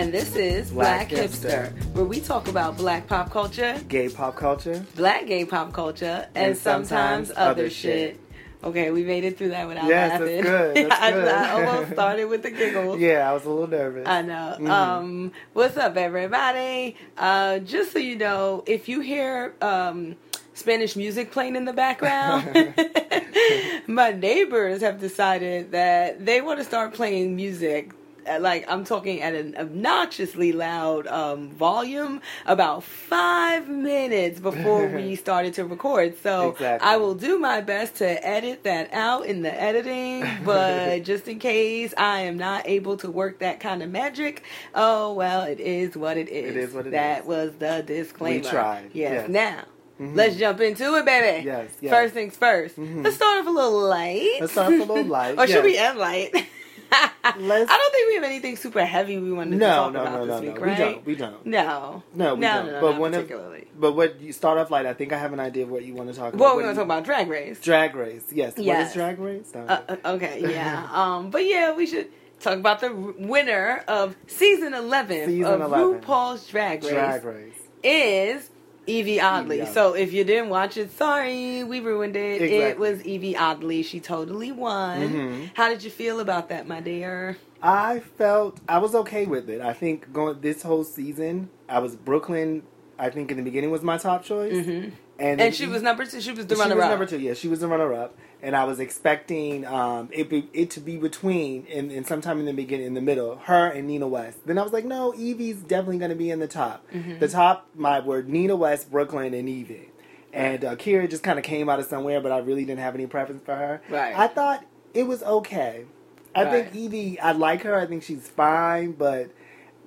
I'm Stanley Wiggins. And this is Black Black, Hipster, Hipster. where we talk about black pop culture, Gay pop culture. black gay pop culture, and, And sometimes sometimes, other shit. shit. Okay, we made it through that without Yes, that's laughing. good, that's I, good. I almost started with the giggles. Yeah, I was a little nervous. I know. Mhm. Um, what's up, everybody? Uh, just so you know, if you hear um, Spanish music playing in the background, my neighbors have decided that they want to start playing music. Like I'm talking at an obnoxiously loud um, volume about five minutes before we started to record. So Exactly. I will do my best to edit that out in the editing, but just in case I am not able to work that kind of magic, oh well, it is what it is. It is what it that is. was the disclaimer. We tried, Yes. yes. Now. Mhm. Let's jump into it, baby. Yes, yes. First things 1st Mhm. Let's start off a little light. Let's start off a little light, or should we end light? I don't think we have anything super heavy we wanted to talk no, about no, this no, week, no. right? We don't. We don't. No. No, we no, don't. no, no, but not one of, but what you start off light, I think I have an idea of what you want to talk about. Well, What we're going to talk about Drag Race. Drag Race. Yes. What Yes. is Drag Race? No. Uh, uh, okay, yeah. um, but yeah, we should talk about the winner of season 11 Season of 11. RuPaul's Drag Race Drag Race. is Yvie Oddly. Oddly. So if you didn't watch it, sorry, we ruined it. It was Yvie Oddly. She totally won. Mhm. How did you feel about that, my dear? I felt I was okay with it. I think going this whole season, I was Brooklyn. I think in the beginning was my top choice, Mhm. and And she was number two. She was the runner up. number two. Yeah, she was the runner up, and I was expecting um, it be, it to be between and, and sometime in the beginning, in the middle, her and Nina West. Then I was like, no, Yvie's definitely going to be in the top. Mm-hmm. The top, my word, Nina West, Brooklyn, and Yvie. And uh, Kira just kind of came out of somewhere, but I really didn't have any preference for her. Right. I thought it was okay. I Right. think Yvie, I like her. I think she's fine, but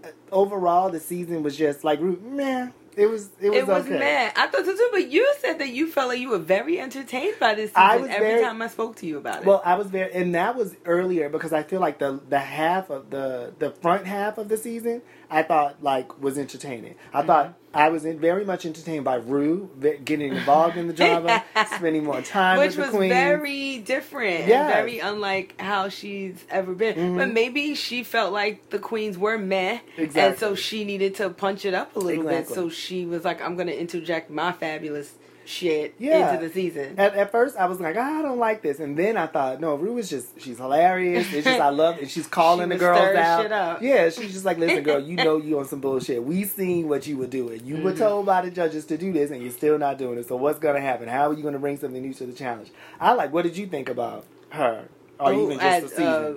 uh, overall, the season was just like, meh. It was. It was, It was okay. mad. I thought so too, but you said that you felt like you were very entertained by this season I was every very- time I spoke to you about it. Well, I was there, and that was earlier because I feel like the the half of the the front half of the season I thought like was entertaining. I Mm-hmm. thought I was in, very much entertained by Ru getting involved in the drama, spending more time which with the queen. Which was very different Yes. and very unlike how she's ever been. Mhm. But maybe she felt like the queens were meh, and so she needed to punch it up a little bit. So she was like, "I'm going to interject my fabulous shit Yeah. into the season." At, at first, I was like, "Ah, I don't like this, and then I thought, no, Ru is just she's hilarious. It's just I love it. She's calling She the girls out. shit up. Yeah, she's just like, listen, girl, you know you on some bullshit. We seen what you were doing. You Mm-hmm. were told by the judges to do this, and you're still not doing it. So what's gonna happen? How are you gonna bring something new to the challenge? I like. What did you think about her, or Ooh, even just as, the season? uh,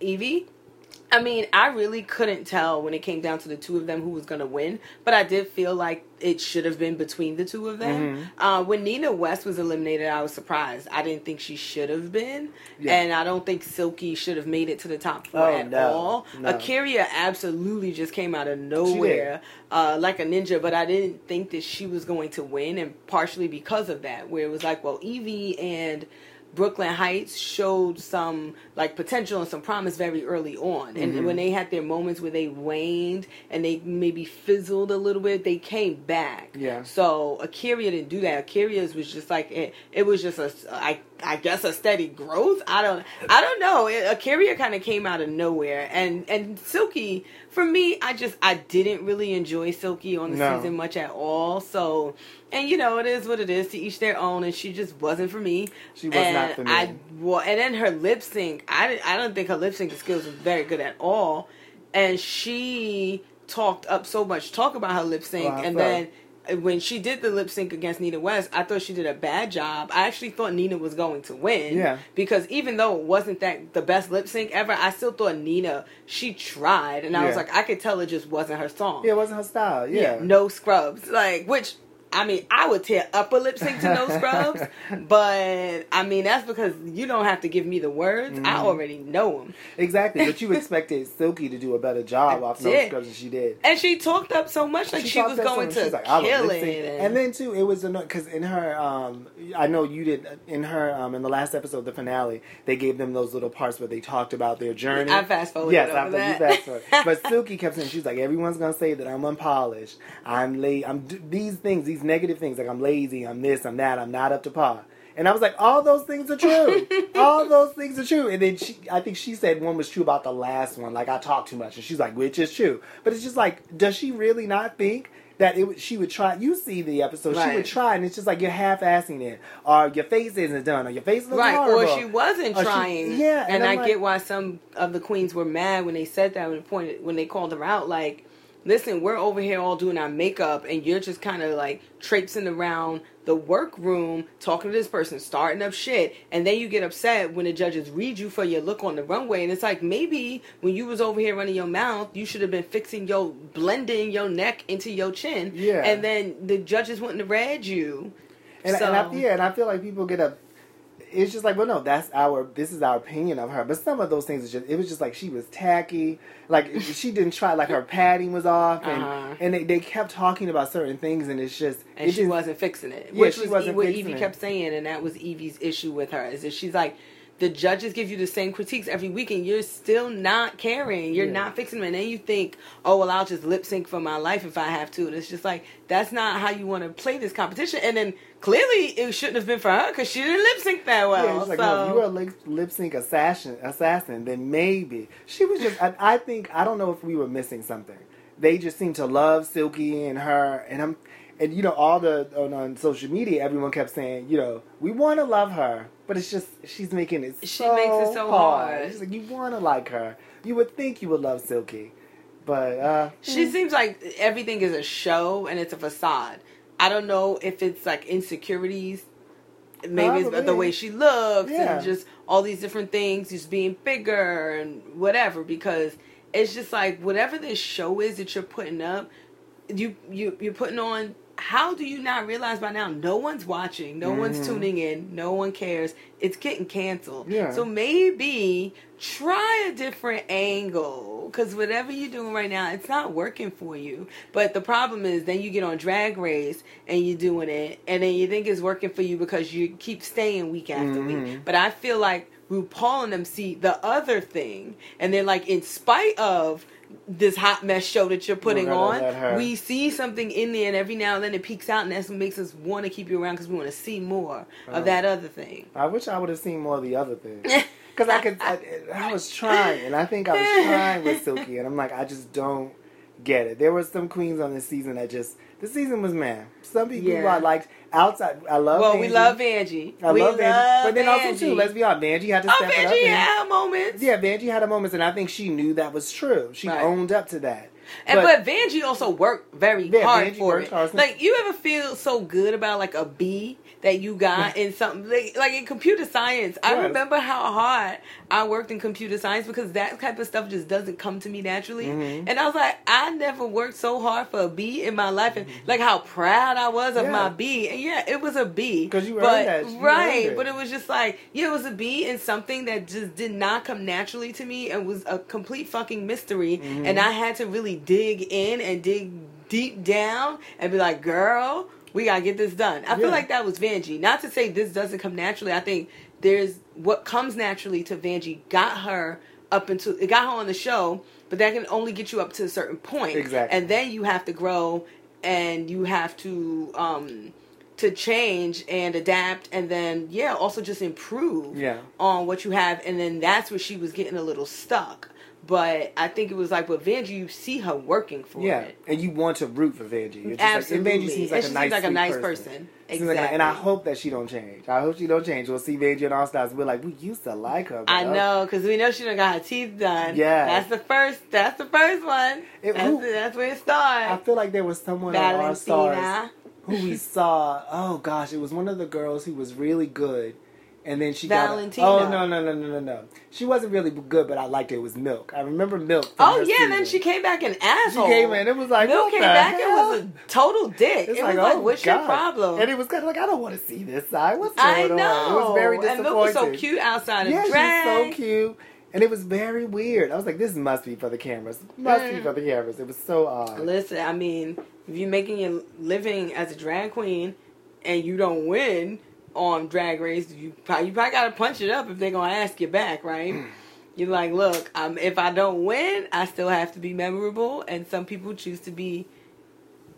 Yvie. I mean, I really couldn't tell when it came down to the two of them who was going to win, but I did feel like it should have been between the two of them. Mhm. Uh, when Nina West was eliminated, I was surprised. I didn't think she should have been, Yeah. and I don't think Silky should have made it to the top four Oh, at no, all. no. A'keria absolutely just came out of nowhere uh, like a ninja, but I didn't think that she was going to win, and partially because of that, where it was like, well, Yvie and Brooklyn Hytes showed some like potential and some promise very early on. And Mhm. when they had their moments where they waned and they maybe fizzled a little bit, they came back. Yeah. So A'keria didn't do that. A'keria's was just like it, it was just a I I guess a steady growth. I don't I don't know. It, A'keria kind of came out of nowhere and and Silky for me I just I didn't really enjoy Silky on the No. season much at all. So and you know it is what it is to each their own and she just wasn't for me. She was and not for me. I well, and then her lip sync. I I don't think her lip sync skills were very good at all. And she talked up so much talk about her lip sync, and then when she did the lip sync against Nina West, I thought she did a bad job. I actually thought Nina was going to win. Yeah. Because even though it wasn't that the best lip sync ever, I still thought Nina she tried, and I was like, I could tell it just wasn't her song. yeah, it wasn't her style. Yeah. No scrubs. Like, which, I mean, I would tear upper lip sync to no scrubs, but I mean, that's because you don't have to give me the words. I Mhm. already know them. Exactly, but you expected Silky to do a better job I off no scrubs than she did. And she talked up so much like she, talked was going to like, kill it. And then too, it was annoying because in her, um, I know you did in her um, in the last episode, the finale, they gave them those little parts where they talked about their journey. I fast forwarded Yes, I that. you fast forward. But Silky kept saying she's like everyone's gonna say that I'm unpolished, I'm late, I'm d- these things, these negative things like I'm lazy, I'm this, I'm that, I'm not up to par. And I was like, all those things are true. all those things are true. And then she, I think she said one was true about the last one. Like I talk too much, and she's like, which is true. But it's just like, does she really not think? That it, she would try. You see the episode. She would try, and it's just like you're half-assing it, or your face isn't done, or your face looks Right, horrible. or she wasn't Or she- trying. yeah, and, and I like- get why some of the queens were mad when they said that when they pointed when they called her out. Like, listen, we're over here all doing our makeup, and you're just kind of like traipsing around the workroom, talking to this person, starting up shit, and then you get upset when the judges read you for your look on the runway, and it's like maybe when you was over here running your mouth, you should have been fixing your blending your neck into your chin, Yeah. and then the judges wouldn't have read you. And, so, and I, yeah, and I feel like people get a. It's just like, well, no, that's our. This is our opinion of her. But some of those things, is just, it was just like she was tacky. Like she didn't try. Like her padding was off, and Uh-huh. and they, they kept talking about certain things, and it's just and it she just, wasn't fixing it. Yeah, which she was what Yvie it. kept saying, and that was Yvie's issue with her is that she's like, the judges give you the same critiques every week, and you're still not caring. You're Yeah. not fixing them, and then you think, oh well, I'll just lip sync for my life if I have to. And it's just like that's not how you want to play this competition. And then clearly it shouldn't have been for her because she didn't lip sync that well. Yeah, it's like, so no, if you were a lip, lip sync assassin, assassin, then maybe she was just. I, I think I don't know if we were missing something. They just seemed to love Silky and her, and I'm, and you know, all the on, on social media, everyone kept saying, you know, we want to love her, but it's just she's making it. She so makes it so hard. It's like you want to like her. You would think you would love Silky, but uh, She seems like everything is a show and it's a facade. I don't know if it's like insecurities. Maybe it's the way she looks Yeah. and just all these different things, just being bigger and whatever. Because it's just like whatever this show is that you're putting up, you you you're putting on. How do you not realize by now? No one's watching. No one's Mhm. tuning in. No one cares. It's getting canceled. Yeah. So maybe try a different angle because whatever you're doing right now, it's not working for you. But the problem is, then you get on Drag Race and you're doing it, and then you think it's working for you because you keep staying week after week. Mhm. But I feel like RuPaul and them see the other thing, and they're like, in spite of this hot mess show that you're putting We're gonna let her- on, we see something in there, and every now and then it peeks out, and that's what makes us want to keep you around because we want to see more Oh. of that other thing. I wish I would have seen more of the other thing. Because I could, I, I was trying, and I think I was trying with Silky, and I'm like, I just don't get it. There were some queens on this season that just, the season was man. Some people Yeah. I liked outside. I love. well, we love Angie. I we love Angie, but then also too, let's be honest, Angie had to Oh, step it up. Angie had moments. yeah, Vanjie had a moment, and I think she knew that was true. She Right. owned up to that. And but, Vanjie also worked very Yeah, hard Vanjie for it. hard. Like you ever feel so good about like a B that you got in something like, like in computer science. I Yes. remember how hard I worked in computer science because that type of stuff just doesn't come to me naturally. Mhm. And I was like, I never worked so hard for a B in my life, and like how proud I was of Yeah. my B. And yeah, it was a B because you earned but, that. You right? earned. But it was just like yeah, it was a B in something that just did not come naturally to me and was a complete fucking mystery. Mhm. And I had to really dig in and dig deep down and be like, girl, we gotta get this done. I feel like that was Vanjie. Not to say this doesn't come naturally. I think there's what comes naturally to Vanjie got her up into it got her on the show, but that can only get you up to a certain point. Exactly. And then you have to grow and you have to um to change and adapt and then yeah, also just improve Yeah. on what you have and then that's where she was getting a little stuck. But I think it was like with Vanjie, you see her working for Yeah, it. and you want to root for Vanjie. Absolutely. Like, Vanjie seems like And a she nice, seems like a nice person. person. Seems like and I hope that she don't change. I hope she don't change. We'll see Vanjie and All Stars. We're like, we used to like her. I know, because we know she done got her teeth done. Yeah. That's the first, that's the first one. It- that's, who- that's where it started. I feel like there was someone on All Stars who we saw. Oh gosh, it was one of the girls who was really good, and then she Valentina. got. Oh no no no no no no! She wasn't really good, but I liked it. It was Milk. I remember Milk. Oh yeah, and then she came back an asshole. She came in. It was like Milk came back hell? and was a total dick. It's it like, was like, oh, what's your problem? And it was kind of like, I don't want to see this side. What's going I on? know. It was very disappointing. And. Milk was so cute outside of Yeah, she drag. was so cute. And it was very weird. I was like, this must be for the cameras. Must be Mm. for the cameras. It was so odd. Listen, I mean, if you're making your living as a drag queen and you don't win on Drag Race, you probably, you probably gotta punch it up if they're gonna ask you back, right? You're like, look, um, if I don't win, I still have to be memorable, and some people choose to be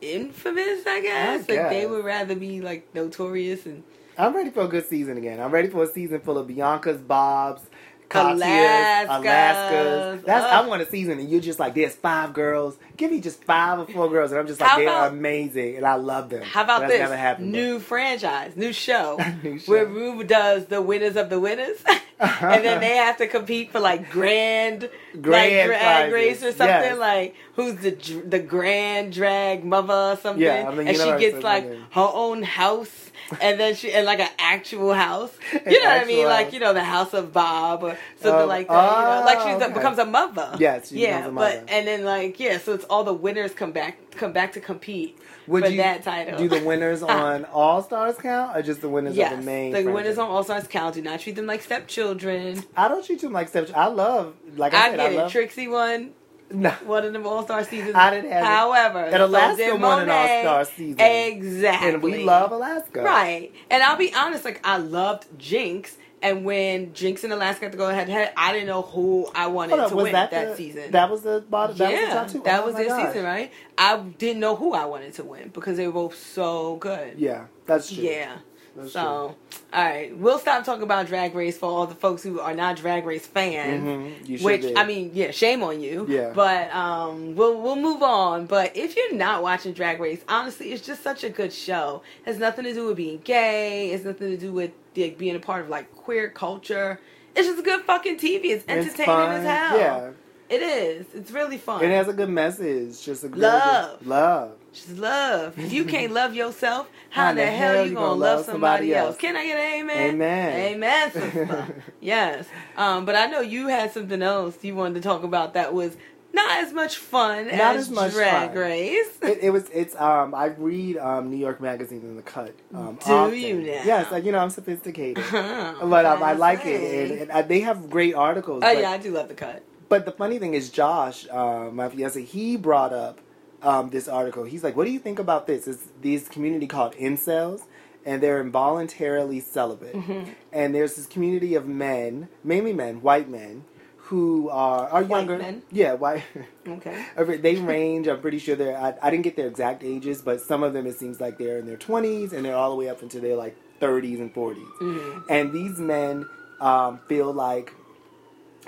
infamous. I guess, like they would rather be like notorious and I'm ready for a good season again. I'm ready for a season full of Bianca's, Bob's, Katya's, Alaska's. Alaska's. That's I want a season, and you're just like, there's five girls. Give me just five or four girls, and I'm just like, How they're about- amazing, and I love them. How about That's this Never happened new franchise, new show, New show. where Ru does the winners of the winners, and then they have to compete for like grand, Grand like drag prizes. race or something Yes. like who's the the grand drag mother or something, Yeah, I mean, and she gets like I'm her own house, and then she and like an actual house. An You know what I mean? actual Like you know the house of Bob or something Um, like that. you know? Like she okay. becomes a mother. Yes, she yeah, becomes a mother. but and then like yeah, so it's all the winners come back come back to compete Would for you that title. do the winners on All Stars count, or just the winners Yes, of the main? the winners on All Stars count. Do not treat them like stepchildren. I don't treat them like stepchildren. I love, like I, I, said, get I it. love. Trixie won No. one of them All Star seasons. I didn't have it. However, And so Alaska did won an All-Star season. Exactly. And we love Alaska, Right. And I'll be honest, like I loved Jinkx. And when Jinkx and Alaska had to go head to head, I didn't know who I wanted on, to was win that, that, the, season. That was the bottom. That was the yeah, top two. that Oh was their season, right? I didn't know who I wanted to win because they were both so good. Yeah, that's true. Yeah. That's so, all right, we'll stop talking about Drag Race for all the folks who are not Drag Race fans. Mhm, you should Which be. I mean, yeah, shame on you. Yeah. But um, we'll we'll move on. But if you're not watching Drag Race, honestly, it's just such a good show. It has nothing to do with being gay. It's nothing to do with like, being a part of like queer culture. It's just good fucking TV. It's It's entertaining fun. as hell. Yeah, It is. It's really fun. it has a good message. Just a good Love. love. Just love. If you can't love yourself, how, the hell, you gonna, love somebody, else? Can I get an amen? Amen. Amen, sister. yes. Um, but I know you had something else you wanted to talk about that was not as much fun Not as, as much Drag fun. Race. It, it was. It's. Um. I read um New York Magazine in the cut. Um, Do often. you now? Yes. Like you know, I'm sophisticated. Oh, But um, I like it, and, and I, they have great articles. Oh but- yeah, I do love the cut. But the funny thing is, Josh, uh, my fiance, he brought up um, this article. He's like, "What do you think about this? It's this community called incels, and they're involuntarily celibate. Mm-hmm. And there's this community of men, mainly men, white men, who are are White younger. men? Yeah, white. Okay. They range. I'm pretty sure they're. I, I didn't get their exact ages, but some of them it seems like they're in their 20s and they're all the way up into their like 30s and 40s. Mhm. And these men um, feel like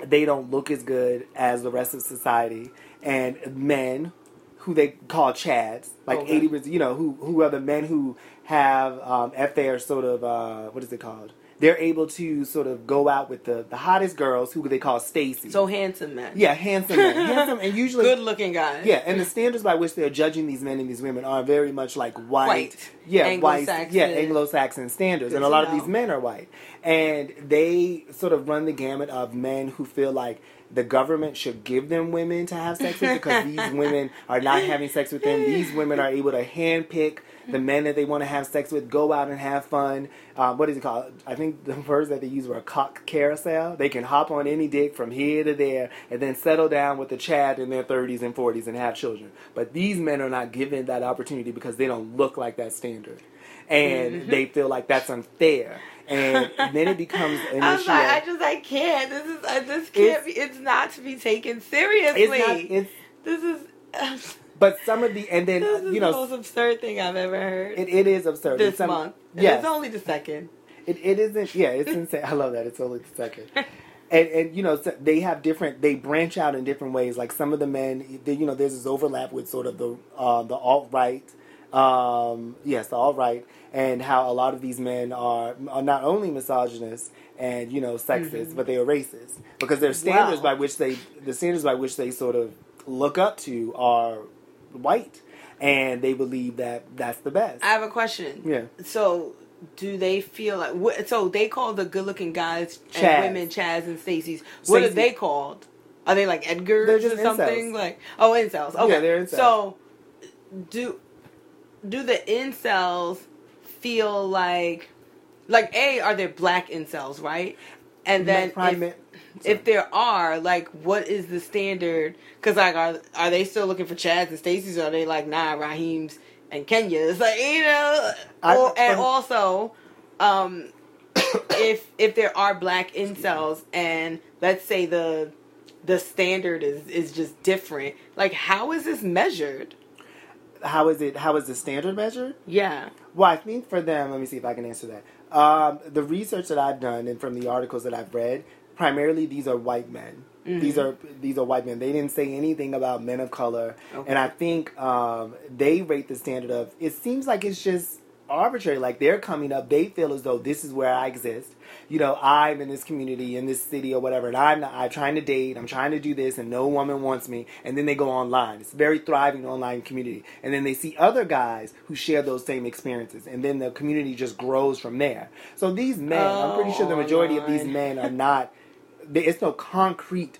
they don't look as good as the rest of society, and men who they call chads, like Okay. eighty percent, you know, who who are the men who have um, their sort of uh, what is it called? They're able to sort of go out with the, the hottest girls, who they call Stacy. So handsome man. yeah, handsome, men. handsome, and usually Good looking guys. yeah, and the standards by which they're judging these men and these women are very much like white, White. yeah, white, Anglo-Saxon. yeah, Anglo-Saxon standards, Good and a lot of these men are white, and they sort of run the gamut of men who feel like the government should give them women to have sex with because these women are not having sex with them. These women are able to handpick the men that they want to have sex with, go out and have fun. Um, what is it called? I think the words that they use were a cock carousel. They can hop on any dick from here to there and then settle down with a Chad in their 30s and 40s and have children. But these men are not given that opportunity because they don't look like that standard. And Mm-hmm. they feel like that's unfair. And then it becomes an I'm issue. sorry, I just I can't. This is uh, this can't It's- be. It's not to be taken seriously. it's not, it's, this is but some of the, and then, this is you the know, most absurd thing I've ever heard it, it is absurd. this some- month. Yes. It's only the second. It, it isn't. Yeah, it's insane. I love that. It's only the second. And, and you know so they have different. They branch out in different ways. Like some of the men, they, you know, there's this overlap with sort of the uh, the alt right. Um, yes, the alt right, and how a lot of these men are, are not only misogynist and you know sexist, but they are racist because their standards Wow. by which they the standards by which they sort of look up to are white, and they believe that that's the best. I have a question. Yeah. So, do they feel like what? So they call the good-looking guys and women Chaz and Stacy's. What are they called? Are they like Edgars They're or something? incels. Like oh, incels. Okay, Yeah, they're incels. So, do do the incels feel like like a are there black incels right? And then if, if there are, like, what is the standard? Because like, are are they still looking for Chads and Stacey's? Or are they like, nah, Raheem's and Kenya's? Like, you know, I- or, and also, um, if if there are black incels, and let's say the the standard is is just different, like, how is this measured? How is it? How is the standard measured? Yeah, Well, I think for them, let me see if I can answer that. Um, the research that I've done and from the articles that I've read, primarily these are white men. Mm-hmm. These are these are white men. They didn't say anything about men of color, Okay. and I think um, they rate the standard of. It seems like it's just arbitrary. Like they're coming up, they feel as though this is where I exist. You know, I'm in this community, in this city, or whatever, and I'm not, I'm trying to date, I'm trying to do this, and no woman wants me. And then they go online. It's very thriving online community, and then they see other guys who share those same experiences, and then the community just grows from there. So these men, I'm pretty sure the Oh, majority of these men are not. It's no concrete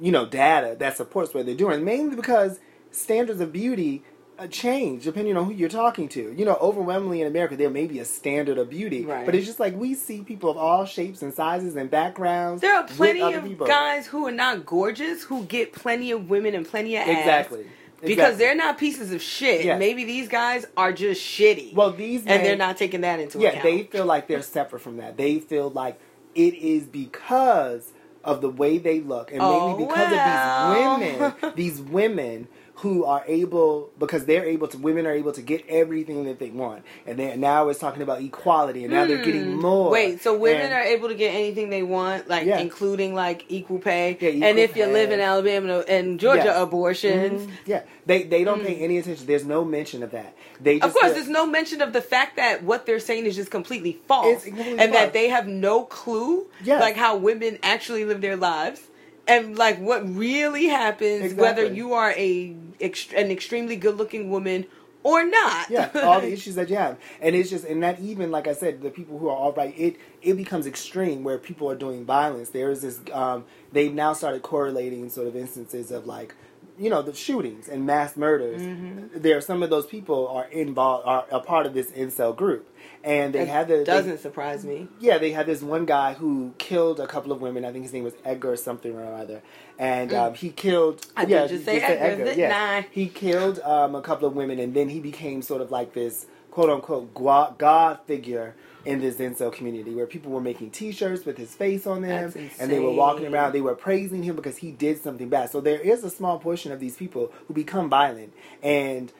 you know, data that supports what they're doing. Mainly because standards of beauty uh, change depending on who you're talking to. You know, overwhelmingly in America, there may be a standard of beauty, Right. but it's just like we see people of all shapes and sizes and backgrounds. There are plenty of people. guys who are not gorgeous who get plenty of women and plenty of ass. Exactly. Because Exactly. they're not pieces of shit. Yes. Maybe these guys are just shitty. Well, these men, and they're not taking that into Yeah, account. they feel like they're separate from that. They feel like it is because of the way they look, and Oh, mainly because well. of these women. These women who are able because they're able to women are able to get everything that they want and then now it's talking about equality and now they're getting more Hmm. Wait, so women And- are able to get anything they want, like Yeah. including like equal pay, Yeah, equal and if you live in Alabama and Georgia, Yes. abortions. Mhm. yeah they they don't pay any attention there's no mention of that they just Hmm. Of course, feel- there's no mention of the fact that what they're saying is just completely false, completely and false. that they have no clue, Yes. like how women actually live their lives, and like what really happens, whether you are a an extremely good looking woman or not. yeah, all the issues that you have, and it's just, and that even like I said, the people who are all right, it it becomes extreme where people are doing violence. There is this, um, they've now started correlating sort of instances of like, you know, the shootings and mass murders. Mm-hmm. There, some of those people are involved, are a part of this incel group, and they That had the doesn't surprise me. yeah, they had this one guy who killed a couple of women. I think his name was Edgar or something or other, and um, he killed. Mm. I did yeah, just say Edgar, didn't yeah. He killed um, a couple of women, and then he became sort of like this quote unquote god figure in this incel community, where people were making T-shirts with his face on them, and they were walking around. They were praising him because he did something bad. So there is a small portion of these people who become violent, and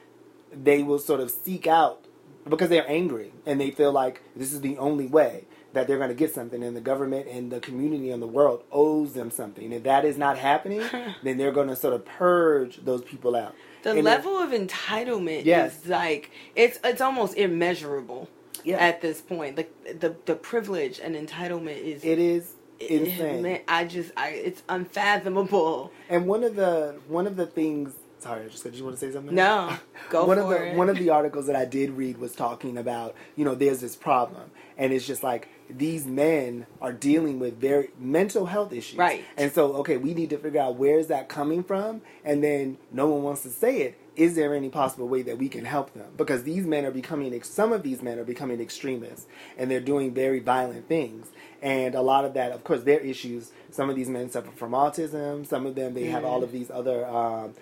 they will sort of seek out because they're angry and they feel like this is the only way that they're going to get something and the government and the community and the world owes them something And if that is not happening then they're going to sort of purge those people out The And level of entitlement Yes. is like it's it's almost immeasurable Yeah. at this point. Like the the privilege and entitlement is it is it- insane man, I just I it's unfathomable. and one of the one of the things sorry i just said did you want to say something No, go one for of the it. one of the articles that I did read was talking about you know there's this problem and it's just like these men are dealing with very mental health issues Right. and so okay we need to figure out where is that coming from and then no one wants to say it is there any possible way that we can help them? Because these men are becoming some of these men are becoming extremists and they're doing very violent things. And a lot of that of course their issues some of these men suffer from autism some of them they have all of these other um,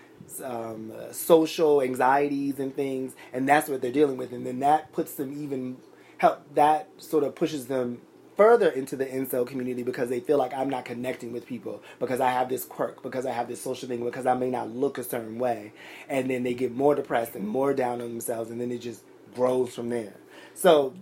um, uh, social anxieties and things and that's what they're dealing with. And then that puts them even help that sort of pushes them further into the incel community because they feel like I'm not connecting with people because I have this quirk, because I have this social thing, because I may not look a certain way. And then they get more depressed and more down on themselves, and then it just grows from there. So,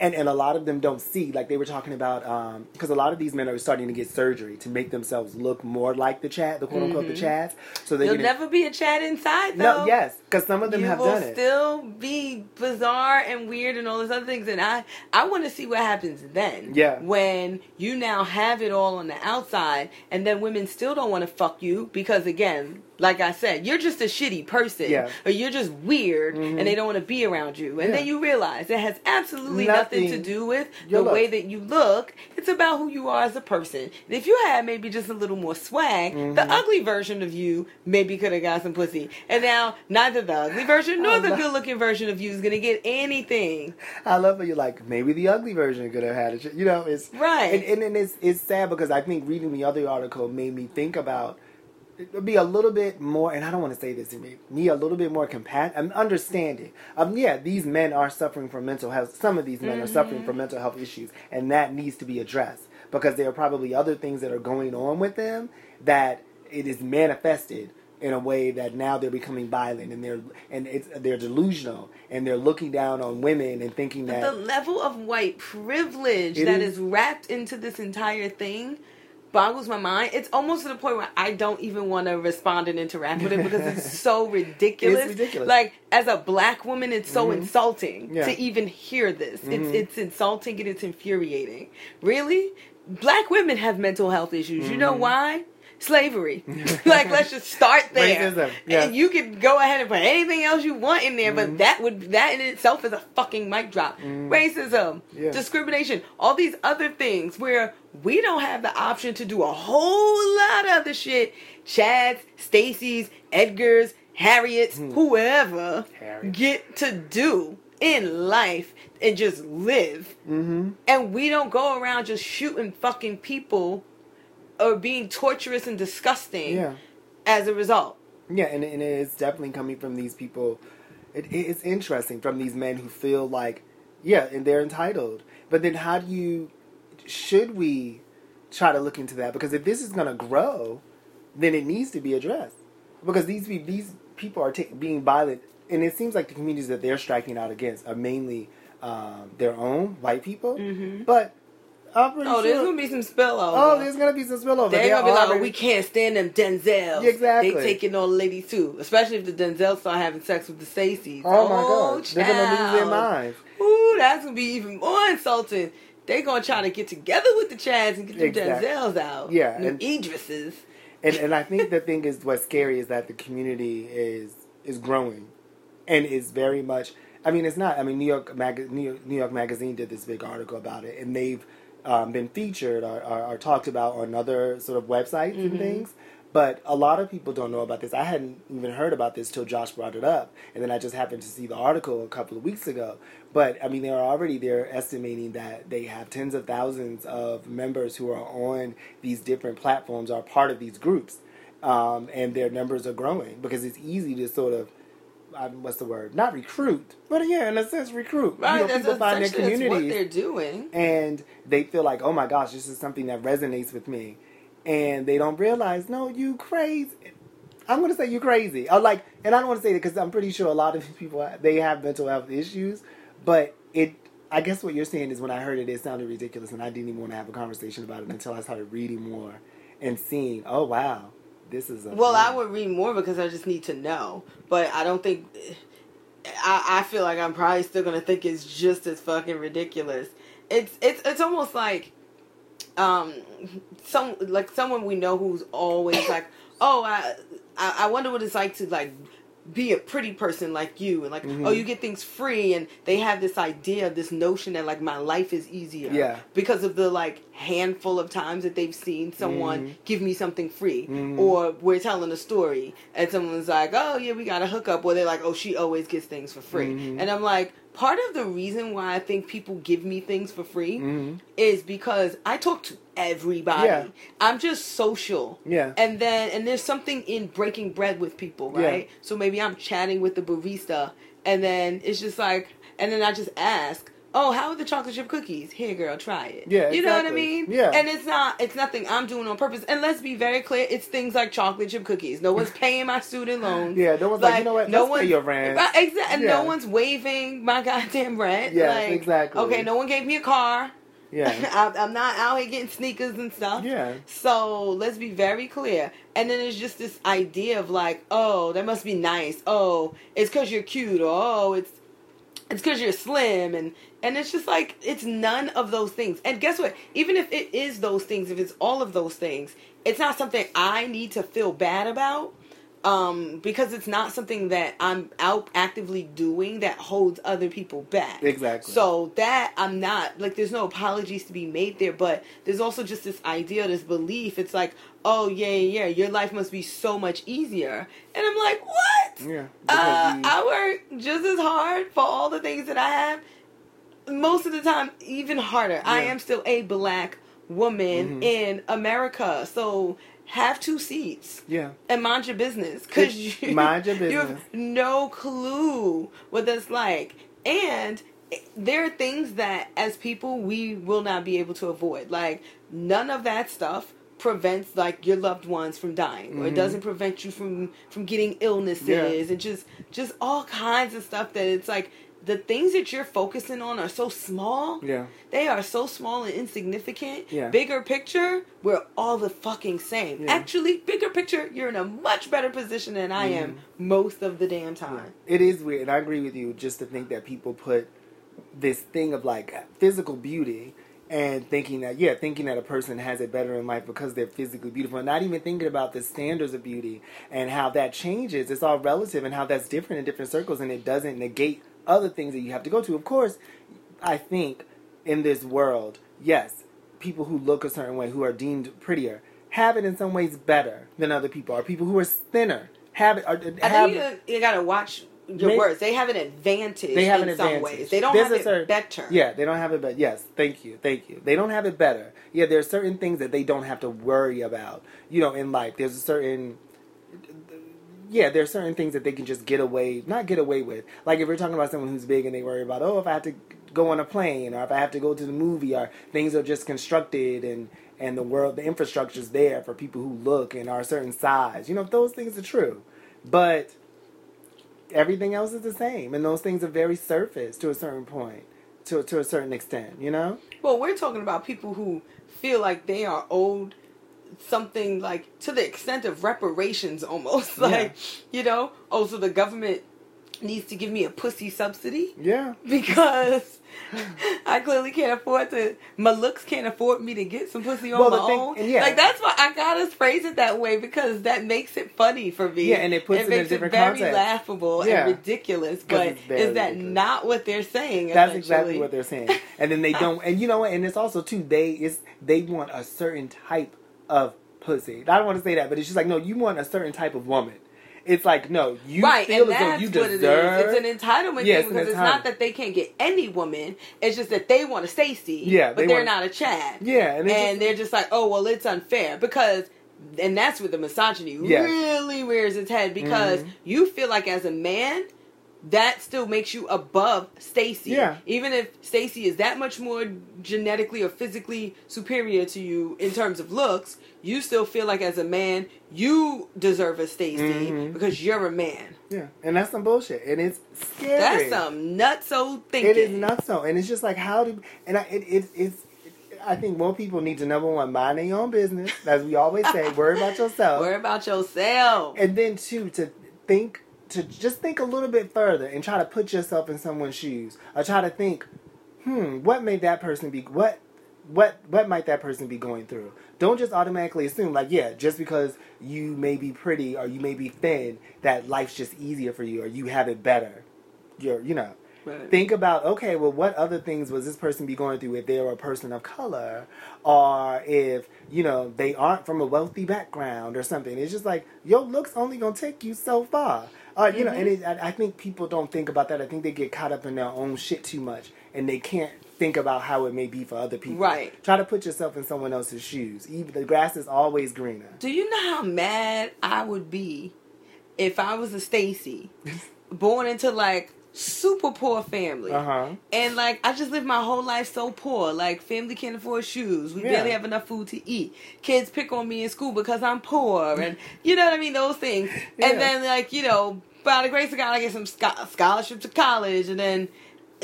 and, and a lot of them don't see, like they were talking about, um, because a lot of these men are starting to get surgery to make themselves look more like the chat, the quote unquote the mm-hmm. chads. So they You'll can never be a Chad inside though. no, yes, because some of them you have done it. Will still be bizarre and weird and all those other things and i i want to see what happens then Yeah. when you now have it all on the outside and then women still don't want to fuck you because again like i said you're just a shitty person Yeah. or you're just weird and they don't want to be around you and Yeah. then you realize it has absolutely nothing, to do with the way that you look it's about who you are as a person and if you had maybe just a little more swag Mm-hmm. the ugly version of you maybe could have got some pussy and now neither the ugly version nor the good looking version of you is gonna get anything I love how you're like maybe the ugly version could have had it. You know, it's Right. and, and, and it's it's sad because I think reading the other article made me think about be a little bit more, and I don't want to say this, to me, me a little bit more compassionate, um, understanding. Um, yeah, these men are suffering from mental health. Some of these men are suffering from mental health issues, and that needs to be addressed because there are probably other things that are going on with them that it is manifested in a way that now they're becoming violent and they're and it's they're delusional and they're looking down on women and thinking that the level of white privilege that is- is wrapped into this entire thing boggles my mind. It's almost to the point where I don't even want to respond and interact with it because it's so ridiculous. It's ridiculous. Like as a black woman, it's so Mhm. insulting Yeah. to even hear this. Mhm. It's it's insulting and it's infuriating. Really, black women have mental health issues. You know Mhm. why? Slavery. like let's just start there. Racism, yeah. And you can go ahead and put anything else you want in there, Mhm. but that would that in itself is a fucking mic drop. Mhm. Racism, Yeah. discrimination, all these other things where we don't have the option to do a whole lot of the shit. Chads, Stacy's, Edgar's, Harriet's, Mhm. whoever Harriet. get to do in life and just live. Mm-hmm. And we don't go around just shooting fucking people or being torturous and disgusting Yeah. as a result. Yeah, and, and it's definitely coming from these people. It, it's interesting from these men who feel like, yeah, and they're entitled. But then, how do you? Should we try to look into that? Because if this is going to grow, then it needs to be addressed. Because these these people are ta- being violent, and it seems like the communities that they're striking out against are mainly um, their own white people. Mhm. But I'm pretty oh, oh, there's gonna be some spillover. oh, there's going to be some spillover. They're gonna be like, oh, we can't stand them Denzels. Exactly. They taking all the ladies too, especially if the Denzels start having sex with the Stacys. Oh my oh, god, they're going to lose their child. minds. Ooh, that's gonna be even more insulting. They're gonna try to get together with the Chads and get them Exactly. Denzels out. Yeah, and- Idrises. and and I think the thing is what's scary is that the community is is growing, and is very much. I mean, it's not. I mean, New York Mag- New York, New York Magazine did this big article about it, and they've um, been featured or, or, or talked about on other sort of websites and Mhm. things. But a lot of people don't know about this. I hadn't even heard about this till Josh brought it up, and then I just happened to see the article a couple of weeks ago. But I mean, they're already they're estimating that they have tens of thousands of members who are on these different platforms, are part of these groups, um, and their numbers are growing because it's easy to sort of. Um, what's the word? Not recruit, but yeah, in a sense, recruit. Right, you know, that's people find their that's what they're doing. and they feel like, oh my gosh, this is something that resonates with me, and they don't realize, no, you crazy. I'm gonna say you crazy. I like, and I don't want to say that because I'm pretty sure a lot of these people they have mental health issues, but it. I guess what you're saying is when I heard it, it sounded ridiculous, and I didn't even want to have a conversation about it until I started reading more and seeing, oh wow, this is Well, I would read more because I just need to know. But I don't think. I, I feel like I'm probably still gonna think it's just as fucking ridiculous. It's it's it's almost like, um, some like someone we know who's always like, oh, I I, I wonder what it's like to like be a pretty person like you and like Mhm. oh you get things free and they have this idea this notion that like my life is easier Yeah. because of the like handful of times that they've seen someone Mhm. give me something free Mhm. or we're telling a story and someone's like oh yeah we got a hookup or they're like oh she always gets things for free Mhm. and i'm like part of the reason why i think people give me things for free Mhm. is because i talk to everybody Yeah. i'm just social Yeah. and then and there's something in breaking bread with people Yeah. right so maybe i'm chatting with the barista and then it's just like and then i just ask oh how are the chocolate chip cookies here girl try it Yeah, you know what i mean Yeah. and it's not it's nothing i'm doing on purpose and let's be very clear it's things like chocolate chip cookies no one's paying my student loans Yeah, no one's like, you know what, pay one's- your rent. Exactly Yeah. no one's waiving my goddamn rent Yeah, like, exactly. okay no one gave me a car Yeah. I, i'm not out here getting sneakers and stuff Yeah. so let's be very clear. And then it's just this idea of like, oh, that must be nice. Oh, it's because you're cute. Or oh, it's it's because you're slim. And and it's just like it's none of those things. And guess what? Even if it is those things, if it's all of those things, it's not something I need to feel bad about. Um, because it's not something that I'm out actively doing that holds other people back. Exactly. So that I'm not like there's no apologies to be made there, but there's also just this idea, this belief. It's like, oh yeah, yeah, yeah, your life must be so much easier, and I'm like, what? Yeah. Uh, we- I work just as hard for all the things that I have. Most of the time, even harder. I am still a black woman Mhm. in America, so have two seats yeah. and mind your business because you mind your you have business. no clue what that's like and there are things that as people we will not be able to avoid like none of that stuff prevents like your loved ones from dying or it Mhm. doesn't prevent you from from getting illnesses Yeah. and just just all kinds of stuff that it's like the things that you're focusing on are so small Yeah. they are so small and insignificant Yeah. bigger picture we're all the fucking same Yeah. actually bigger picture you're in a much better position than i am mm. most of the damn time It is weird, and I agree with you. Just to think that people put this thing of like physical beauty and thinking that yeah, thinking that a person has it better in life because they're physically beautiful, and not even thinking about the standards of beauty and how that changes. It's all relative and how that's different in different circles, and it doesn't negate other things that you have to go to. Of course, I think in this world, yes, people who look a certain way, who are deemed prettier, have it in some ways better than other people, or people who are thinner have it. Or, I have think you, you gotta watch your words. They have an advantage. They have in an some advantage. ways. They don't There's have it certain- better. Yeah, they don't have it better. Yes, thank you, thank you. They don't have it better. Yeah, there are certain things that they don't have to worry about. You know, in life, there's a certain. Yeah, there are certain things that they can just get away, not get away with. Like if we're talking about someone who's big and they worry about, oh, if I have to go on a plane or if I have to go to the movie or things are just constructed and and the world, the infrastructure's there for people who look and are a certain size. You know, those things are true, but everything else is the same, and those things are very surface to a certain point, to to a certain extent. You know? Well, we're talking about people who feel like they are owed something like to the extent of reparations almost. Like, you know, oh, so the government needs to give me a pussy subsidy Yeah. because I clearly can't afford to. My looks can't afford me to get some pussy on Well, my thing- own. yeah. Like that's why I gotta phrase it that way because that makes it funny for me. Yeah, and it puts it in a makes different very context. laughable Yeah. and ridiculous. But is that ridiculous. not what they're saying? That's exactly what they're saying. And then they don't. And you know? And it's also too. They it's they want a certain type of pussy. I don't want to say that, but it's just like no. You want a certain type of woman. It's like no. You right, feel and as though you what it deserve. It's an entitlement Yeah, thing it's because it's not that they can't get any woman. It's just that they want a Stacy. Yeah, but they they are want- not a Chad. yeah, and, and just- they're just like, oh well, it's unfair because, and that's where the misogyny Yes. really rears its head because Mhm. you feel like as a man. That still makes you above Stacy. Yeah. Even if Stacy is that much more genetically or physically superior to you in terms of looks, you still feel like as a man you deserve a Stacy Mhm. because you're a man. yeah, and that's some bullshit, and it's scary. That's some nutso thinking. It is not so, and it's just like how do and I, it, it it's. I think more people need to number one mind their own business, as we always say. Worry about yourself, Worry about yourself. and then two to think to just think a little bit further and try to put yourself in someone's shoes, or try to think, hmm, what made that person be what. What what might that person be going through? Don't just automatically assume like yeah, just because you may be pretty or you may be thin, that life's just easier for you or you have it better. You're you know Right. think about okay well what other things was this person be going through if they were a person of color or if you know they aren't from a wealthy background or something it's just like your looks only gonna take you so far uh, you know and it, I, I think people don't think about that. I think they get caught up in their own shit too much and they can't think about how it may be for other people. Right. try to put yourself in someone else's shoes. Even the grass is always greener. Do you know how mad I would be if I was a Stacy, born into like super poor family? uh-huh And like I just lived my whole life so poor. Like family can't afford shoes. We Yeah. barely have enough food to eat. Kids pick on me in school because I'm poor, and you know what I mean. Those things. Yeah. And then like you know, by the grace of God, I get some scholarship to college, and then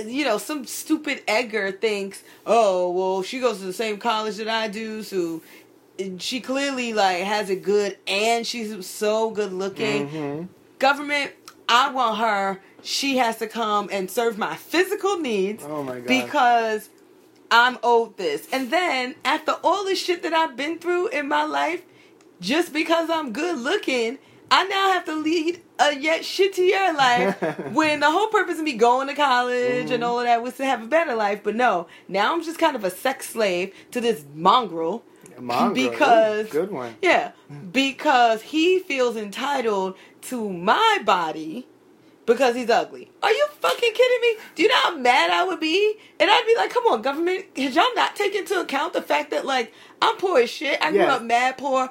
you know some stupid Edgar thinks, oh well, she goes to the same college that I do, so. She clearly like has it good, and she's so good looking hmm government, I want her. She has to come and serve my physical needs oh my god because I'm owed this. And then after all the shit that I've been through in my life, just because I'm good looking, I now have to lead a yet shittier life when the whole purpose of me going to college and Mhm. all of that was to have a better life. But no, now I'm just kind of a sex slave to this mongrel. Mongrel. because- Ooh, good one Yeah, because he feels entitled to my body because he's ugly. Are you fucking kidding me? Do you know how mad I would be? And I'd be like, come on, government, has y'all not taken into account the fact that, like, I'm poor as shit. I grew Yes. up mad poor.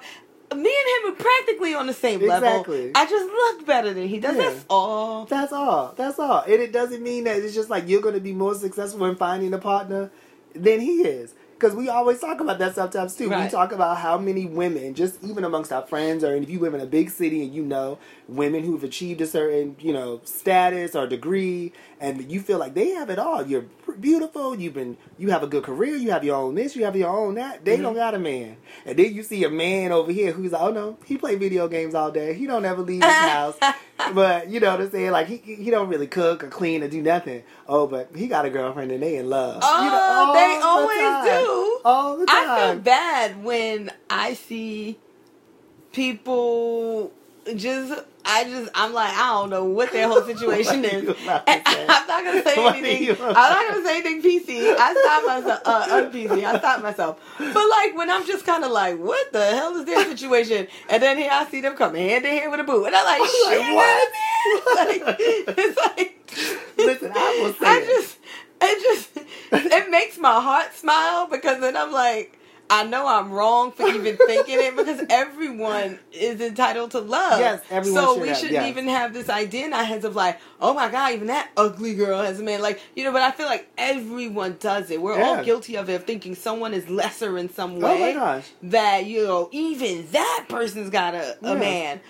Me and him are practically on the same Exactly. level. I just look better than he does. Yeah. That's all. That's all. That's all. And it doesn't mean that it's just like you're going to be more successful in finding a partner than he is. because we always talk about that sometimes too. We talk about how many women, just even amongst our friends, or if you live in a big city and you know women who've achieved a certain, you know, status or degree, and you feel like they have it all. You're beautiful. You've been, you have a good career. You have your own this. You have your own that. They Mm-hmm. don't got a man, and then you see a man over here who's like, oh no, he play video games all day. He don't ever leave his house. But you know what I'm saying? Like he he don't really cook or clean or do nothing. Oh, but he got a girlfriend and they in love. Oh, You know, they the always time. do. All the time. I feel bad when I see people just. I just, I'm like, I don't know what their whole situation is. you about to And say? I'm not gonna say What anything. I'm not gonna say anything PC. I stopped myself, uh, un-PC. I stopped myself. But like when I'm just kind of like, what the hell is their situation? And then here I see them coming hand in hand with a boo, and I'm like, shit, like, what? Like, it's like, Listen, I will say I just, it just, it makes my heart smile because then I'm like, I know I'm wrong for even thinking it because everyone is entitled to love. Yes, everyone So should we have, shouldn't yes. even have this idea in our heads of like, oh my god, even that ugly girl has a man. Like, you know, but I feel like everyone does it. We're Yeah. all guilty of it, of thinking someone is lesser in some way. Oh my gosh. That, you know, even that person's got a, a Yeah. man.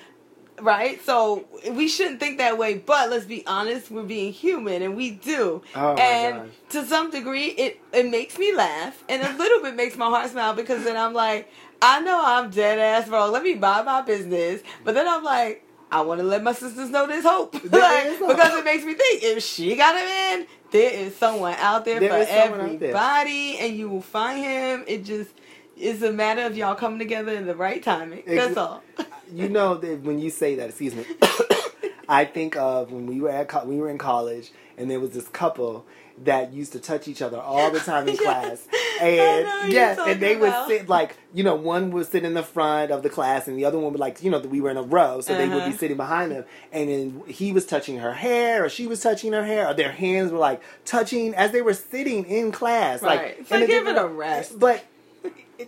Right? So we shouldn't think that way, but let's be honest, we're being human and we do. Oh and to some degree it, it makes me laugh and a little bit makes my heart smile because then I'm like, I know I'm dead ass wrong. Let me buy my business. But then I'm like, I want to let my sisters know there's hope. There Like, hope. because it makes me think if she got a man, there is someone out there, There for out there. everybody and you will find him. It just is a matter of y'all coming together in the right timing. That's all. you know that when you say that, excuse me, I think of when we were at co- we were in college and there was this couple that used to touch each other all the time in Yes. class. And yes, and they talking would sit like you know one would sit in the front of the class and the other one would like you know we were in a row so they would Uh-huh. be sitting behind them and then he was touching her hair or she was touching her hair or their hands were like touching as they were sitting in class Right. like It's like, give it a rest. but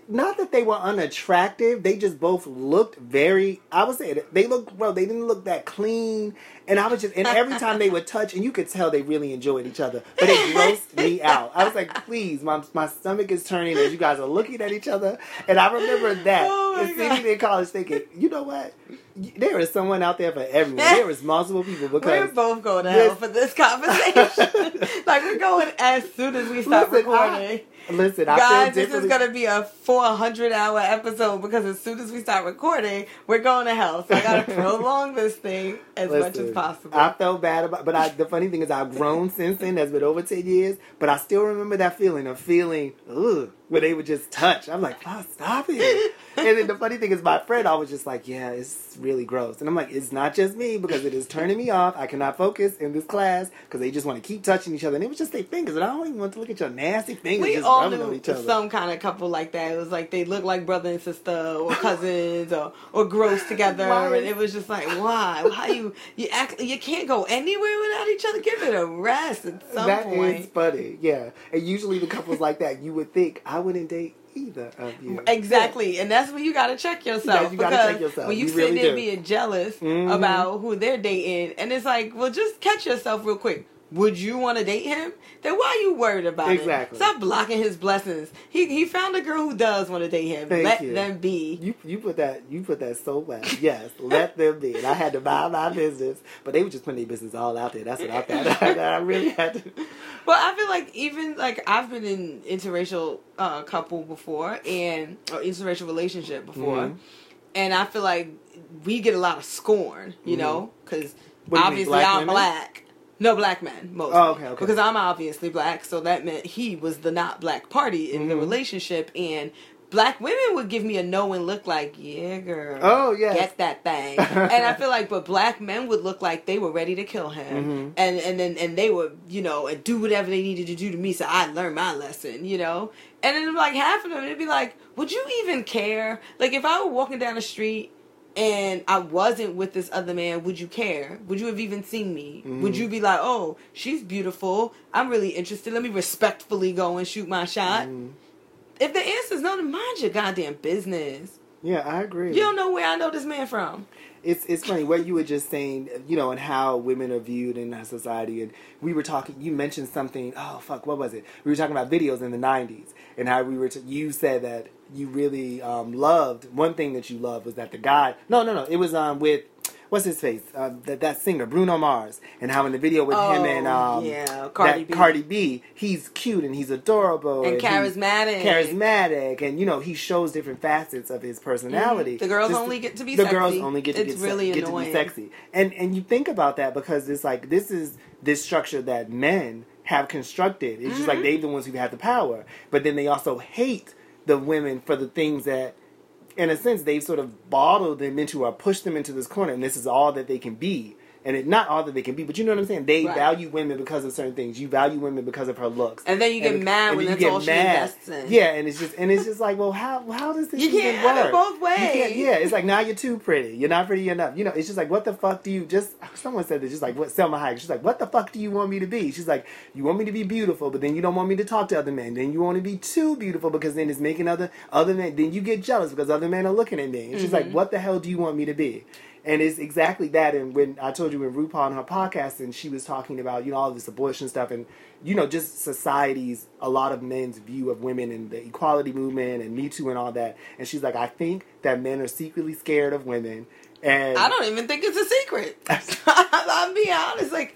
not that they were unattractive they just both looked very i would say they looked well they didn't look that clean and i was just and every time they would touch and you could tell they really enjoyed each other but it grossed me out. I was like please my, my stomach is turning as you guys are looking at each other. And i remember that Oh my and sitting in college thinking you know what? There is someone out there for everyone. There is multiple people because We're both going to this- hell for this conversation. like we're going as soon as we start Listen, I- recording. Listen i Guys, feel this is going to be a 400 hour episode because as soon as we start recording, we're going to hell. So I got to prolong this thing as much as possible. I felt bad about, but I, the funny thing is, I've grown since then. That's been over ten years, but I still remember that feeling of feeling, ugh, where they would just touch. I'm like, oh, stop it. and then the funny thing is, my friend always just like, yeah, it's really gross, and I'm like, it's not just me because it is turning me off. I cannot focus in this class because they just want to keep touching each other, and it was just their fingers, and I don't even want to look at your nasty fingers we just all rubbing on each other. some kind of couple like that. It was like they look like brother and sister or cousins or, or gross together, Right. and it was just like, why? Why you you act? You can't go anywhere without each other. Give it a rest at some That point. is funny, yeah. And usually the couples like that, you would think I wouldn't date either of you. Exactly, and that's when you got to check yourself. Yeah, you gotta because check yourself. When you, You sitting really there do. being jealous Mhm. about who they're dating, and it's like, well, just catch yourself real quick. Would you want to date him? Then why are you worried about Exactly. it? Stop blocking his blessings. He he found a girl who does want to date him. Thank Let you. them be. You you put that you put that so well. Yes, let them be. And I had to buy my business, but they were just putting their business all out there. That's what I thought. I really had to. Well, I feel like even like I've been in interracial uh, couple before and or interracial relationship before, Mhm. and I feel like we get a lot of scorn, you Mhm. know, because you mean, obviously black I'm women? black. No black men, mostly. Oh, okay, okay. Because I'm obviously black, so that meant he was the not black party in the Mhm. relationship, and black women would give me a knowing look, like, "Yeah, girl, Oh yeah. get that thing. and I feel like, but black men would look like they were ready to kill him, Mhm. and and then and they would, you know, and do whatever they needed to do to me, so I learned my lesson, you know. And then like half of them, it'd be like, would you even care? Like if I were walking down the street. And I wasn't with this other man. Would you care? Would you have even seen me? Would Mhm. you be like, "Oh, she's beautiful. I'm really interested. Let me respectfully go and shoot my shot." Mm. If the answer is no, then mind your goddamn business. Yeah, I agree. You don't know where I know this man from. It's it's funny what you were just saying, you know, and how women are viewed in our society. And we were talking. You mentioned something. Oh fuck, what was it? We were talking about videos in the '90s, and how we were. T- you said that you really um, loved one thing that you loved was that the guy. No, no, no. It was um with what's his face? Uh, that that singer Bruno Mars, and how in the video with him and Oh, um yeah, Cardi B. Cardi B, he's cute and he's adorable And he's charismatic. charismatic, and you know he shows different facets of his personality. Mhm. The girls Just- only get to be sexy. the sexy. girls only get to It's get, really se- get to annoying. be sexy, and and you think about that because it's like this is this structure that men have constructed. It's just Mm-hmm. like they're the ones who have the power, but then they also hate the women for the things that in a sense, they've sort of bottled them into or pushed them into this corner, and this is all that they can be. And it, not all that they can be, but you know what I'm saying. They Right. value women because of certain things. You value women because of her looks, And then you get mad and when that's you get all she mad. invests in. Yeah, and it's just and it's just like, well, how how does this You even can't work? it both ways. yeah, it's like now you're too pretty. You're not pretty enough. You know, it's just like what the fuck do you just? Someone said this, just like what Salma Hayek. She's like, what the fuck do you want me to be? She's like, you want me to be beautiful, but then you don't want me to talk to other men. Then you want to be too beautiful because then it's making other other men. Then you get jealous because other men are looking at me. And she's Mm-hmm. like, what the hell do you want me to be? And it's exactly that. And when I told you when RuPaul on her podcast, and she was talking about you know all this abortion stuff, and you know just society's a lot of men's view of women and the equality movement and Me Too and all that. And she's like, I think that men are secretly scared of women. And I don't even think it's a secret. I'm being honest. Like,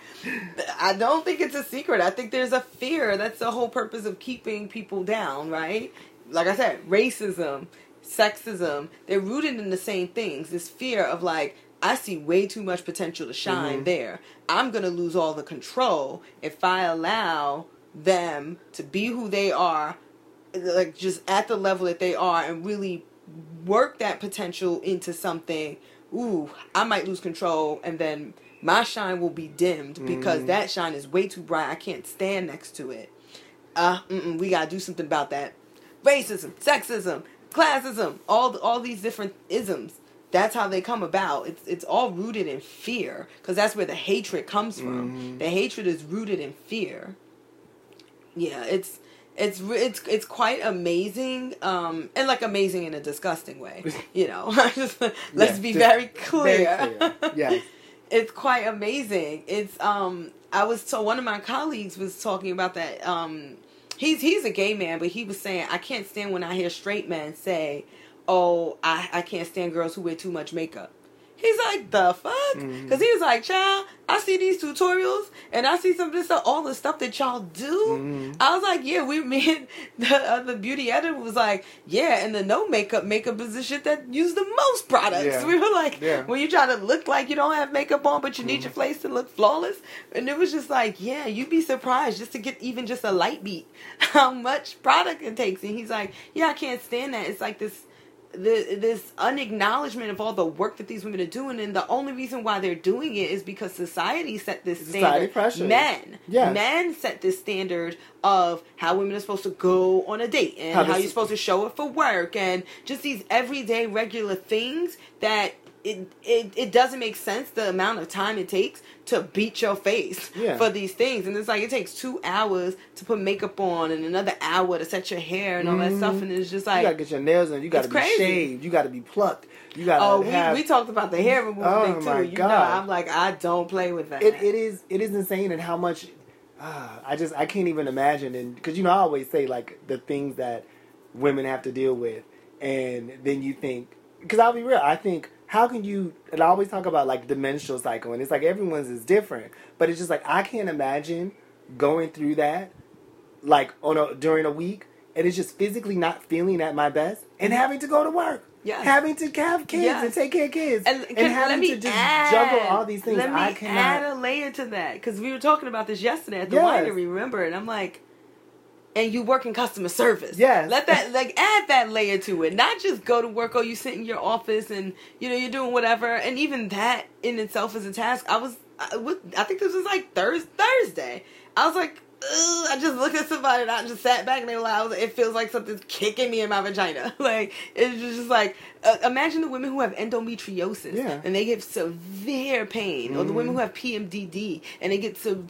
I don't think it's a secret. I think there's a fear. That's the whole purpose of keeping people down, right? Like I said, racism, sexism, they're rooted in the same things. This fear of like, I see way too much potential to shine Mhm. there. I'm going to lose all the control if I allow them to be who they are, like just at the level that they are, and really work that potential into something. Ooh, I might lose control, and then my shine will be dimmed because Mhm. that shine is way too bright. I can't stand next to it. Uh, we gotta do something about that. Racism, sexism, classism, all all these different isms. That's how they come about. It's it's all rooted in fear because that's where the hatred comes from. Mhm. The hatred is rooted in fear. Yeah, it's it's it's it's quite amazing, um, and like amazing in a disgusting way. You know, just let's Yeah, be very clear. very clear. Yes. it's quite amazing. It's um, I was so one of my colleagues was talking about that. Um, he's he's a gay man, but he was saying I can't stand when I hear straight men say, "Oh, I I can't stand girls who wear too much makeup." He's like, the fuck? Because he was like, child, I see these tutorials and I see some of this stuff, all the stuff that y'all do. Mhm. I was like, yeah, we, me the, uh, the beauty editor was like, yeah, and the no makeup makeup is the shit that use the most products. Yeah. We were like, Yeah. when you try to look like you don't have makeup on, but you need Mhm. your face to look flawless. And it was just like, yeah, you'd be surprised just to get even just a light beat how much product it takes. And he's like, yeah, I can't stand that. It's like this the, this unacknowledgement of all the work that these women are doing, and the only reason why they're doing it is because society set this Society standard. pressure. Men, Yes. men set this standard of how women are supposed to go on a date and How how, you're supposed to show up for work, and just these everyday regular things that. It, it, it doesn't make sense the amount of time it takes to beat your face Yeah. for these things and it's like it takes two hours to put makeup on and another hour to set your hair and all that Mhm. stuff and it's just like you gotta get your nails done. You gotta be crazy. shaved. You gotta be plucked. You gotta Oh, we, have. we talked about the hair removal Oh, thing too. my You know, I'm like, I don't play with that. it, it is it is insane and how much uh, I just I can't even imagine and because you know I always say like the things that women have to deal with and then you think because I'll be real I think how can you and I always talk about like the menstrual cycle and it's like everyone's is different but it's just like I can't imagine going through that like on a during a week and it's just physically not feeling at my best and mm-hmm. having to go to work Yes. having to have kids Yes. and take care of kids and, and, having to just add, juggle all these things Let me I cannot add a layer to that because we were talking about this yesterday at the Yes. winery. Remember? And I'm like, and you work in customer service. Yes. Let that like add that layer to it. Not just go to work or you sit in your office and you know you're doing whatever. And even that in itself is a task. I was, I, I think this was like Thursday. Thursday. I was like. I just looked at somebody and I just sat back and they were like, I was like, it feels like something's kicking me in my vagina. Like, it's just like, uh, imagine the women who have endometriosis Yeah. and they get severe pain, or the women who have PMDD and they get severe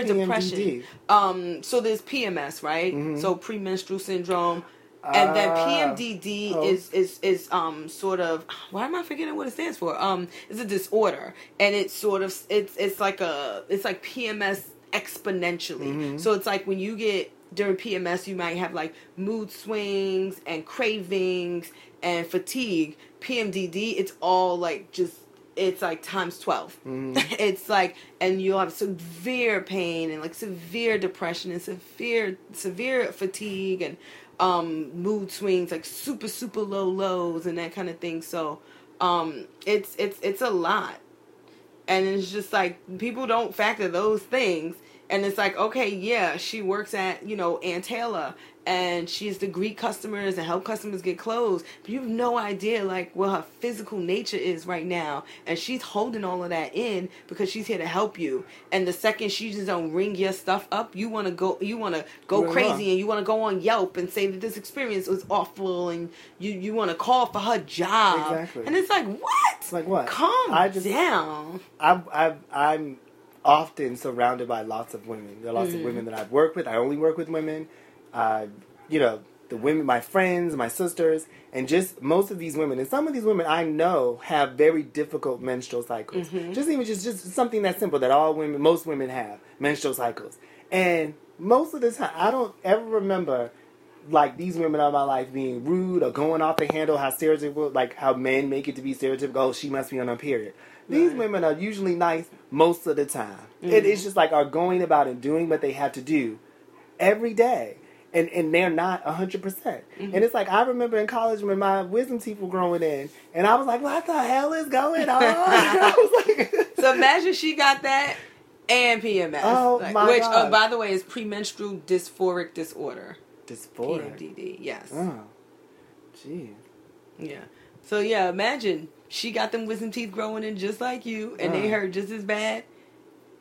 What's depression. PMDD? Um, so there's PMS, right? Mhm. So premenstrual syndrome. And then Ah. PMDD Oh. is is is um sort of why am I forgetting what it stands for? Um, it's a disorder, and it's sort of it's it's like a it's like PMS exponentially. Mhm. So it's like when you get during PMS you might have like mood swings and cravings and fatigue. PMDD, it's all like just it's like times 12 it's like and you'll have severe pain and like severe depression and severe severe fatigue and um mood swings like super super low lows and that kind of thing so um it's it's it's a lot and it's just like people don't factor those things and it's like okay yeah she works at you know Ann Taylor and she's to greet customers and help customers get clothes but you have no idea like what her physical nature is right now and she's holding all of that in because she's here to help you and the second she just don't ring your stuff up you want to go you want to go Right crazy on. and you want to go on Yelp and say that this experience was awful and you you want to call for her job Exactly. and it's like what It's like what? calm I just- down I, I, I'm often surrounded by lots of women. There are lots of Mm-hmm. women that I've worked with. I only work with women. Uh, you know, the women, my friends, my sisters, and just most of these women. And some of these women I know have very difficult menstrual cycles. Mm-hmm. Just even just just something that simple that all women, most women have menstrual cycles. And most of the time, I don't ever remember like these women of my life being rude or going off the handle, how stereotypical, like how men make it to be stereotypical. Oh, she must be on her period. These Right. women are usually nice most of the time. It, mm. it's just like are going about and doing what they have to do every day. And, and they're not 100%. percent And mm-hmm. it's like, I remember in college when my wisdom teeth were growing in, and I was like, what the hell is going on? I was like, So imagine she got that and PMS. Oh, my which, oh, God. oh, by the way, is premenstrual dysphoric disorder. Dysphoric. PMDD. Yes. Oh, gee. Yeah. So yeah, imagine she got them wisdom teeth growing in just like you, and they Uh. hurt just as bad.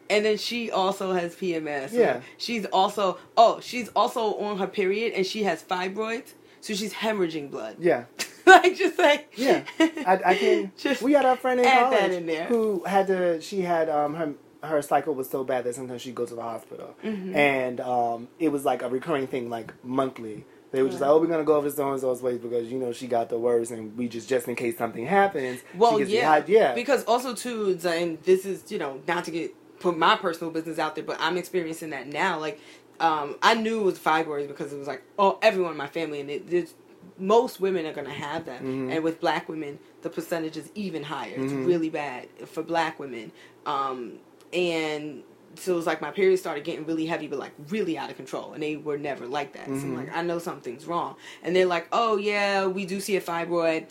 And then she also has PMS. So Yeah. She's also oh, she's also on her period, and she has fibroids, so she's hemorrhaging blood. Yeah. like just like Yeah, I, I can. Just we had our friend in college in there. who had to. She had um her her cycle was so bad that sometimes she'd go to the hospital, Mm-hmm. and um it was like a recurring thing, like monthly. They were just like, "Oh, we're gonna go over to so and so's place because you know she got the worst, and we just just in case something happens." Well, yeah, yeah, Because also too, it's- and this is you know not to get put my personal business out there, but I'm experiencing that now. Like, um, I knew it was fibroids because it was like oh everyone in my family, and it, it's most women are gonna have that, Mhm. and with black women, the percentage is even higher. It's Mhm. really bad for black women, um, and. So it was like my periods started getting really heavy, but like really out of control, and they were never like that. So I'm like, I know something's wrong, and they're like, "Oh yeah, we do see a fibroid."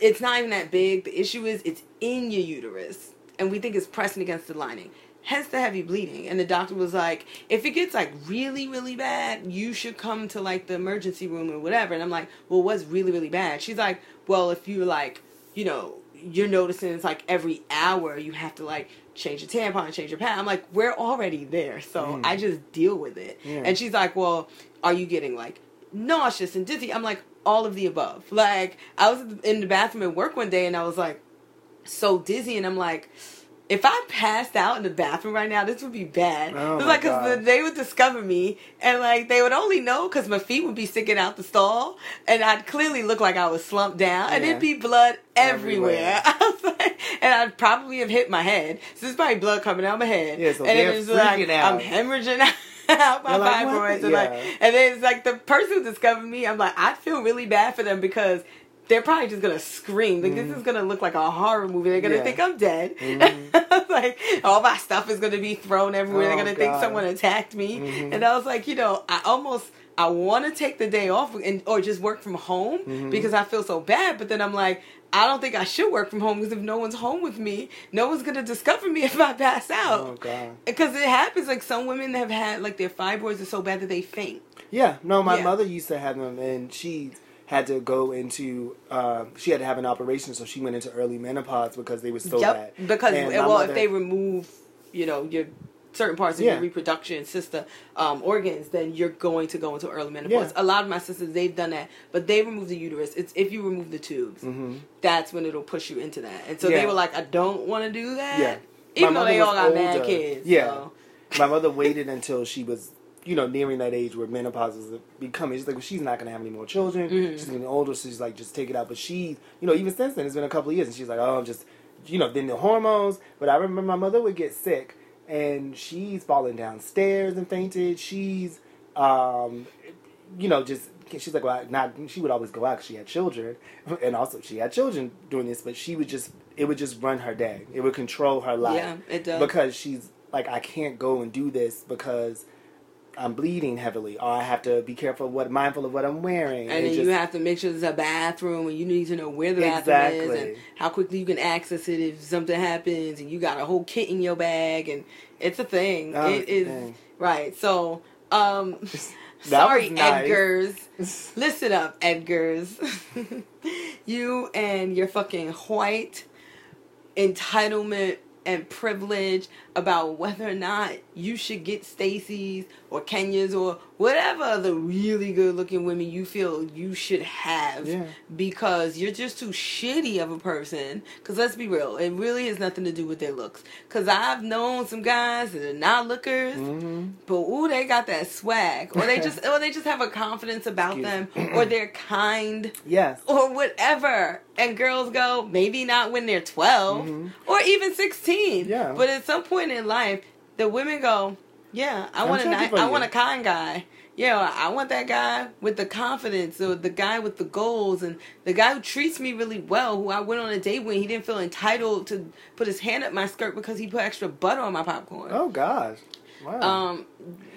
it's not even that big. The issue is it's in your uterus, and we think it's pressing against the lining. Hence the heavy bleeding. And the doctor was like, if it gets like really, really bad, you should come to like the emergency room or whatever. And I'm like, well, what's really, really bad? She's like, well, if you like, you know, you're noticing it's like every hour you have to like change your tampon, change your pad. I'm like, we're already there, so Mm. I just deal with it. Yeah. And she's like, well, are you getting like nauseous and dizzy? I'm like, all of the above. Like, I was in the bathroom at work one day and I was like, so dizzy, and I'm like, if I passed out in the bathroom right now, this would be bad. Oh like, cause God. they would discover me, and like they would only know because my feet would be sticking out the stall, and I'd clearly look like I was slumped down, and Yeah. it'd be blood everywhere. Everywhere. Like, and I'd probably have hit my head. So there's probably blood coming out of my head. Yeah, so and they're it was like out. I'm hemorrhaging out my They're like, fibroids, and like, and then it's like the person who discovered me. I'm like, I feel really bad for them because. They're probably just gonna scream. Like this is gonna look like a horror movie. They're gonna Mm-hmm. Yeah. think I'm dead. Mhm. like all my stuff is gonna be thrown everywhere. Oh, They're gonna think someone attacked me. Mhm. And I was like, you know, I almost I want to take the day off and or just work from home Mhm. because I feel so bad. But then I'm like, I don't think I should work from home because if no one's home with me, no one's gonna discover me if I pass out. oh god. Because it happens. Like some women have had like their fibroids are so bad that they faint. Yeah, no, my Yeah. mother used to have them, and she had to go into. Uh, she had to have an operation, so she went into early menopause because they were so yep. bad. Because And well, mother- if they remove, you know, your certain parts of Yeah. your reproduction system um, organs, then you're going to go into early menopause. Yeah. A lot of my sisters they've done that, but they remove the uterus. It's if you remove the tubes, Mhm. that's when it'll push you into that. And so Yeah. they were like, I don't want to do that. Yeah. Even though they all got mad older. kids. Yeah. so. my mother waited until she was, you know, nearing that age where menopause is becoming. She's like, well, she's not gonna have any more children. Mhm. She's getting older, so she's like, just take it out. But she, you know, even since then, it's been a couple of years, and she's like, oh, I'm just, you know, then the hormones. But I remember my mother would get sick, and she's fallen downstairs and fainted. She's um, you know, just she's like, well, not she would always go out 'cause she had children, and also she had children doing this, but she would just it would just run her day. It would control her life. Yeah, it does. because she's like, I can't go and do this because. I'm bleeding heavily, or I have to be careful, what mindful of what I'm wearing, And it then you just- have to make sure there's a bathroom, and you need to know where the bathroom is and how quickly you can access it if something happens, and you got a whole kit in your bag, and it's a thing. Oh, a thing. right. So, um, sorry, nice. Edgars. Listen up, Edgars. you and your fucking white entitlement and privilege about whether or not you should get Stacy's or Kenya's or whatever the really good looking women you feel you should have Yeah. because you're just too shitty of a person. Because let's be real, it really has nothing to do with their looks. Because I've known some guys that are not lookers, Mhm. but ooh, they got that swag, or they just, or they just have a confidence about Excuse them, or they're kind, Yes. or whatever. And girls go, maybe not when they're 12 Mhm. or even 16. Yeah. But at some point in life, the women go, yeah, I I'm want a nice, I want a kind guy. Yeah, I want that guy with the confidence, or the guy with the goals, and the guy who treats me really well. Who I went on a date with, he didn't feel entitled to put his hand up my skirt because he put extra butter on my popcorn. Oh gosh. Wow. Um,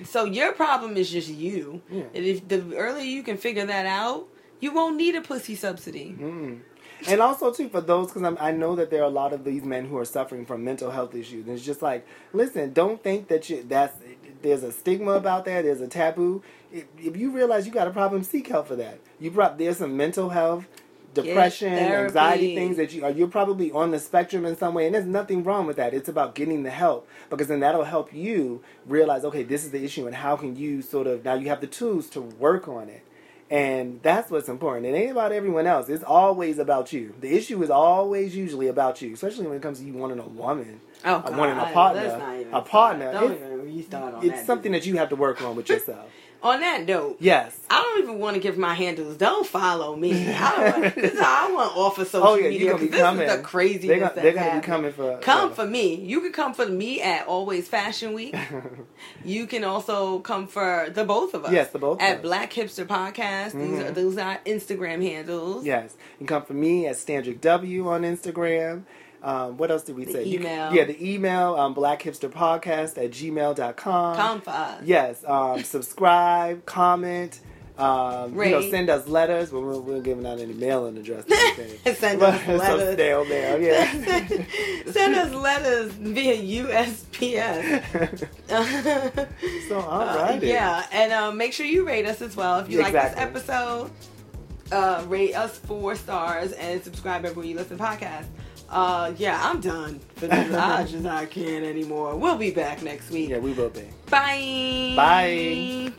so your problem is just you. Yeah. And if the earlier you can figure that out, you won't need a pussy subsidy. Mm. And also too for those because I know that there are a lot of these men who are suffering from mental health issues. And it's just like, listen, don't think that you that's there's a stigma about that. There's a taboo. If, if you realize you got a problem, seek help for that. You brought there's some mental health, depression, anxiety things that you are. You're probably on the spectrum in some way, and there's nothing wrong with that. It's about getting the help because then that'll help you realize, okay, this is the issue, and how can you sort of now you have the tools to work on it. And that's what's important. It ain't about everyone else. It's always about you. The issue is always usually about you, especially when it comes to you wanting a woman. Oh, uh, I wanted a partner. let's not even A partner. Don't It's- even restart on It's that. something that you have to work on with yourself. On that note, yes. I don't even want to give my handles. Don't follow me. I don't want, this is how I want off of social Oh yeah, media. be this coming. is the craziness They're gonna, they're gonna be coming for. Come yeah. for me. You can come for me at Always Fashion Week. you can also come for the both of us. Yes, the both of at. Black Hipster Podcast. These are Mhm. those are Instagram handles. Yes, you can come for me at Standrick W on Instagram. Um, what else did we The say? You email. yeah, the email, um, blackhipsterpodcast at gmail.com. Us. Yes, um, subscribe, comment, um, you know, send us letters. But we're, we're giving out any mailing address. or anything. Send us some letters. stale mail, yeah. Send us letters via USPS. so, all Uh, right. yeah, and um, make sure you rate us as well. If you like this episode, uh, rate us four stars and subscribe everywhere you listen to podcasts. Uh, yeah, I'm done. I just I can't anymore. We'll be back next week. Yeah, we will be. Bye. Bye.